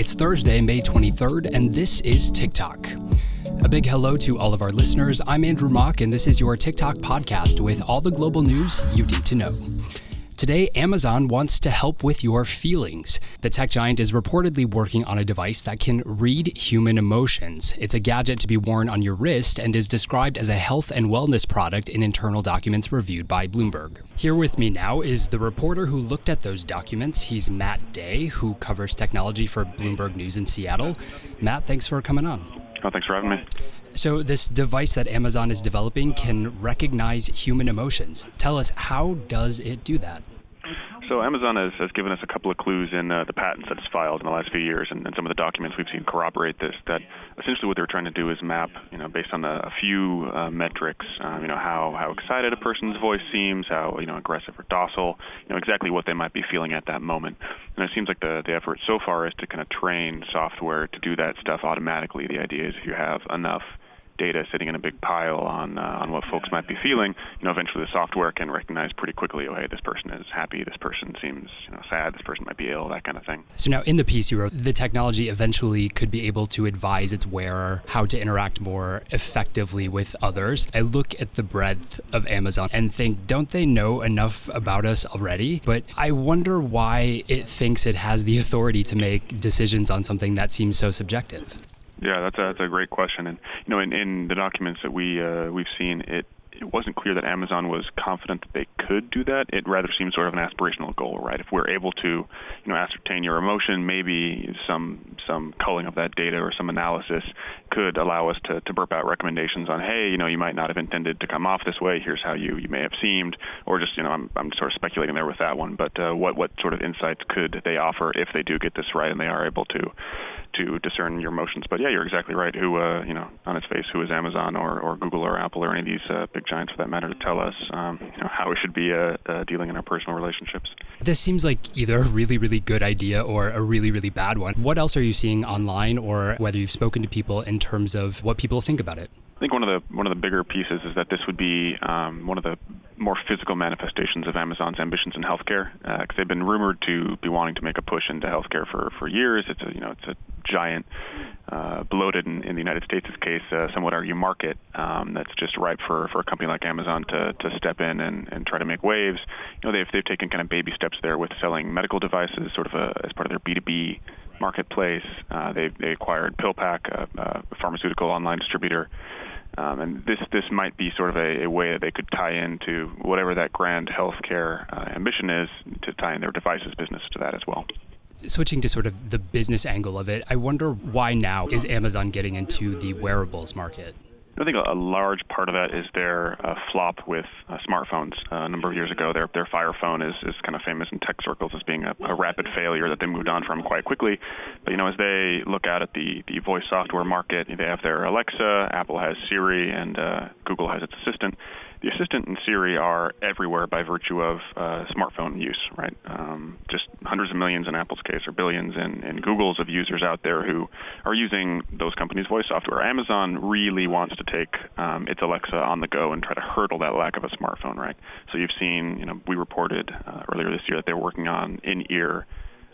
It's Thursday, May 23rd, and this is TicToc. A big hello to all of our listeners. I'm Andrew Mach, and this is your TicToc podcast with all the global news you need to know. Today, Amazon wants to help with your feelings. The tech giant is reportedly working on a device that can read human emotions. It's a gadget to be worn on your wrist and is described as a health and wellness product in internal documents reviewed by Bloomberg. Here with me now is the reporter who looked at those documents. He's Matt Day, who covers technology for Bloomberg News in Seattle. Matt, thanks for coming on. Oh, thanks for having me. So, this device that Amazon is developing can recognize human emotions. Tell us, how does it do that? So Amazon has, has given us a couple of clues in uh, the patents that it's filed in the last few years, and, and, some of the documents we've seen corroborate this. That essentially what they're trying to do is map, you know, based on a, a few uh, metrics, um, you know, how how excited a person's voice seems, how you know aggressive or docile, you know, exactly what they might be feeling at that moment. And it seems like the the effort so far is to kind of train software to do that stuff automatically. The idea is if you have enough data sitting in a big pile on uh, on what folks might be feeling, you know, eventually the software can recognize pretty quickly, oh, hey, this person is happy, this person seems, you know, sad, this person might be ill, that kind of thing. So now in the piece you wrote, the technology eventually could be able to advise its wearer how to interact more effectively with others. I look at the breadth of Amazon and think, don't they know enough about us already? But I wonder why it thinks it has the authority to make decisions on something that seems so subjective. Yeah, that's a, that's a great question. And you know, in, in the documents that we uh, we've seen, it it wasn't clear that Amazon was confident that they could do that. It rather seemed sort of an aspirational goal, right? If we're able to, you know, ascertain your emotion, maybe some some culling of that data or some analysis could allow us to, to burp out recommendations on, hey, you know, you might not have intended to come off this way. Here's how you, you may have seemed, or just, you know, I'm I'm sort of speculating there with that one. But uh, what what sort of insights could they offer if they do get this right and they are able to to discern your emotions. But yeah, you're exactly right. Who, uh, you know, on its face, who is Amazon or, or Google or Apple or any of these uh, big giants for that matter to tell us, um, you know, how we should be uh, uh, dealing in our personal relationships. This seems like either a really, really good idea or a really, really bad one. What else are you seeing online, or whether you've spoken to people in terms of what people think about it? I think one of the one of the bigger pieces is that this would be um, one of the more physical manifestations of Amazon's ambitions in healthcare, because uh, they've been rumored to be wanting to make a push into healthcare for for years. It's a you know it's a giant, uh, bloated in, in the United States' case, uh, some would argue market um, that's just ripe for, for a company like Amazon to, to step in and, and try to make waves. You know, they've they've taken kind of baby steps there with selling medical devices, sort of a, as part of their B2B marketplace. Uh, they they acquired PillPack, a, a pharmaceutical online distributor. Um, and this this might be sort of a, a, way that they could tie into whatever that grand healthcare uh, ambition is to tie in their devices business to that as well switching to sort of the business angle of it, I wonder why now is Amazon getting into the wearables market? I think a, large part of that is their uh, flop with uh, smartphones. Uh, a number of years ago, their their Fire phone is, is kind of famous in tech circles as being a, a rapid failure that they moved on from quite quickly. But you know, as they look out at the the voice software market, they have their Alexa, Apple has Siri, and uh, Google has its assistant the assistant and Siri are everywhere by virtue of uh, smartphone use, right? Um, just hundreds of millions in Apple's case, or billions in, in Google's of users out there who are using those companies' voice software. Amazon really wants to take um, its Alexa on the go and try to hurdle that lack of a smartphone, right? So you've seen, you know, we reported uh, earlier this year that they're working on in-ear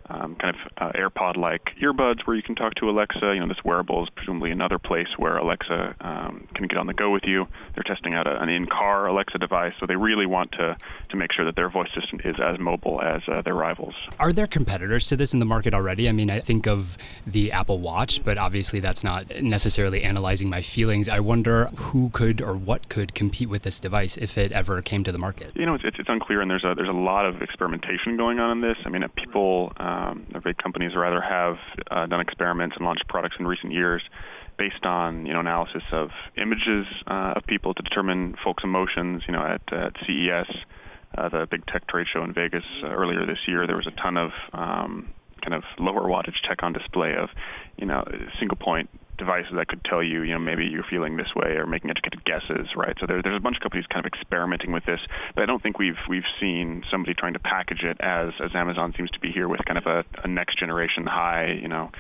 um, kind of uh, AirPod-like earbuds where you can talk to Alexa. You know, this wearable is presumably another place where Alexa um, can get on the go with you. They're testing out a, an in-car Alexa device, so they really want to to make sure that their voice system is as mobile as uh, their rivals. Are there competitors to this in the market already? I mean, I think of the Apple Watch, but obviously that's not necessarily analyzing my feelings. I wonder who could or what could compete with this device if it ever came to the market. You know, it's, it's, it's unclear, and there's a there's a lot of experimentation going on in this. I mean, people. Um, um, big companies rather have uh, done experiments and launched products in recent years based on you know analysis of images uh, of people to determine folks' emotions. You know, at, at CES, uh, the big tech trade show in Vegas uh, earlier this year, there was a ton of um, kind of lower wattage tech on display of you know single point devices that could tell you, you know, maybe you're feeling this way or making educated guesses, right? So there, there's a bunch of companies kind of experimenting with this, but I don't think we've we've seen somebody trying to package it as as Amazon seems to be here with kind of a, a next generation high, you know,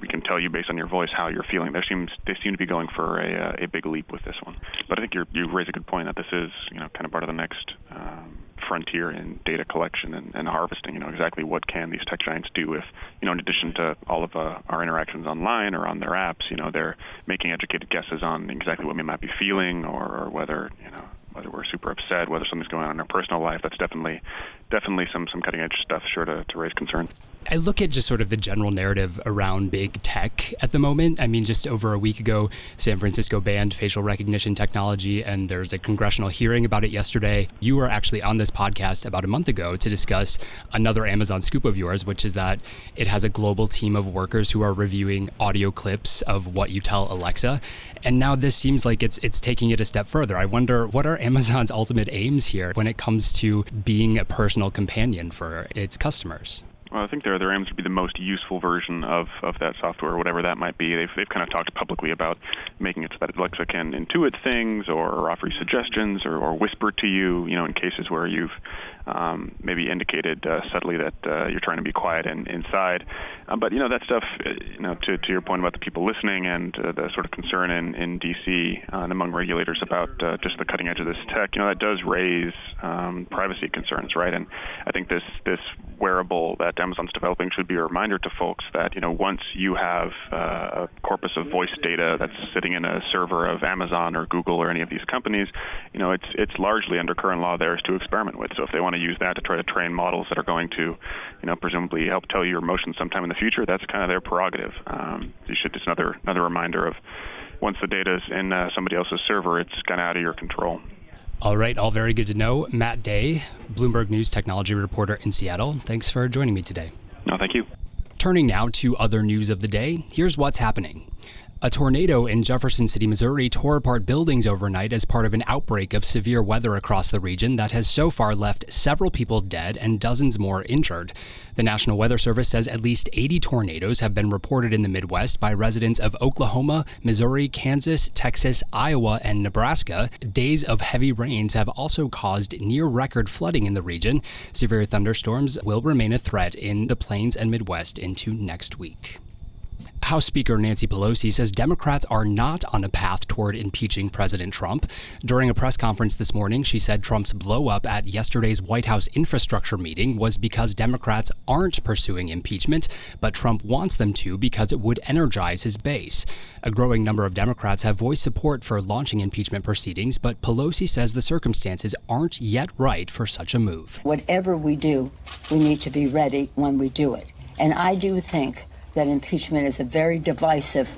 we can tell you based on your voice how you're feeling. There seems they seem to be going for a, a big leap with this one, but I think you you raise a good point that this is you know kind of part of the next. Um, frontier in data collection and, and harvesting. You know, exactly what can these tech giants do if, you know, in addition to all of uh, our interactions online or on their apps, you know, they're making educated guesses on exactly what we might be feeling or, or whether, you know, whether we're super upset, whether something's going on in our personal life. That's definitely definitely some some cutting edge stuff, sure to, to raise concern. I look at just sort of the general narrative around big tech at the moment. I mean, just over a week ago, San Francisco banned facial recognition technology, and there's a congressional hearing about it yesterday. You were actually on this podcast about a month ago to discuss another Amazon scoop of yours, which is that it has a global team of workers who are reviewing audio clips of what you tell Alexa. And now this seems like it's it's taking it a step further. I wonder what are Amazon's ultimate aims here when it comes to being a personal companion for its customers? Well, I think their their aims would be the most useful version of, of that software, whatever that might be. They've they've kind of talked publicly about making it so that Alexa can intuit things or, offer you suggestions or, or whisper to you, you know, in cases where you've um, maybe indicated uh, subtly that uh, you're trying to be quiet and inside. Uh, but you know that stuff. Uh, you know, to, to your point about the people listening and uh, the sort of concern in in DC uh, and among regulators about just the cutting edge of this tech. You know, that does raise um, privacy concerns, right? And I think this this wearable that Amazon's developing should be a reminder to folks that you know once you have a corpus of voice data that's sitting in a server of Amazon or Google or any of these companies, you know, it's it's largely under current law theirs to experiment with. So if they want to use that to try to train models that are going to, you know, presumably help tell you your emotions sometime in the future. That's kind of their prerogative. Um, you should just another another reminder of once the data is in uh, somebody else's server, it's kind of out of your control. All right, all very good to know. Matt Day, Bloomberg News technology reporter in Seattle. Thanks for joining me today. No, thank you. Turning now to other news of the day, here's what's happening. A tornado in Jefferson City, Missouri tore apart buildings overnight as part of an outbreak of severe weather across the region that has so far left several people dead and dozens more injured. The National Weather Service says at least 80 tornadoes have been reported in the Midwest by residents of Oklahoma, Missouri, Kansas, Texas, Iowa, and Nebraska. Days of heavy rains have also caused near record flooding in the region. Severe thunderstorms will remain a threat in the plains and Midwest into next week. House Speaker Nancy Pelosi says Democrats are not on a path toward impeaching President Trump. During a press conference this morning, she said Trump's blowup at yesterday's White House infrastructure meeting was because Democrats aren't pursuing impeachment, but Trump wants them to because it would energize his base. A growing number of Democrats have voiced support for launching impeachment proceedings, but Pelosi says the circumstances aren't yet right for such a move. Whatever we do, we need to be ready when we do it. And I do think that impeachment is a very divisive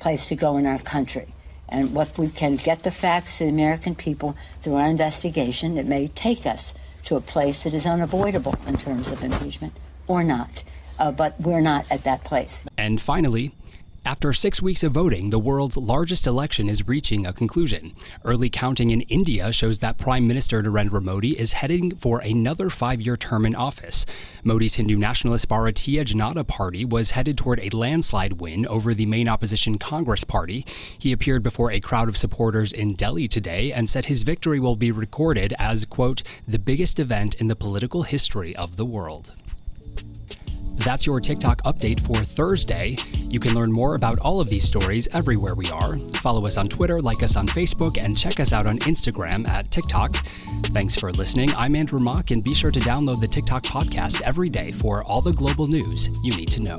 place to go in our country. And what we can get the facts to the American people through our investigation, it may take us to a place that is unavoidable in terms of impeachment or not. Uh, but we're not at that place. And finally, after six weeks of voting, the world's largest election is reaching a conclusion. Early counting in India shows that Prime Minister Narendra Modi is heading for another five year term in office. Modi's Hindu nationalist Bharatiya Janata Party was headed toward a landslide win over the main opposition Congress Party. He appeared before a crowd of supporters in Delhi today and said his victory will be recorded as, quote, the biggest event in the political history of the world. That's your TicToc update for Thursday. You can learn more about all of these stories everywhere we are. Follow us on Twitter, like us on Facebook, and check us out on Instagram at TicToc. Thanks for listening. I'm Andrew Mach, and be sure to download the TicToc podcast every day for all the global news you need to know.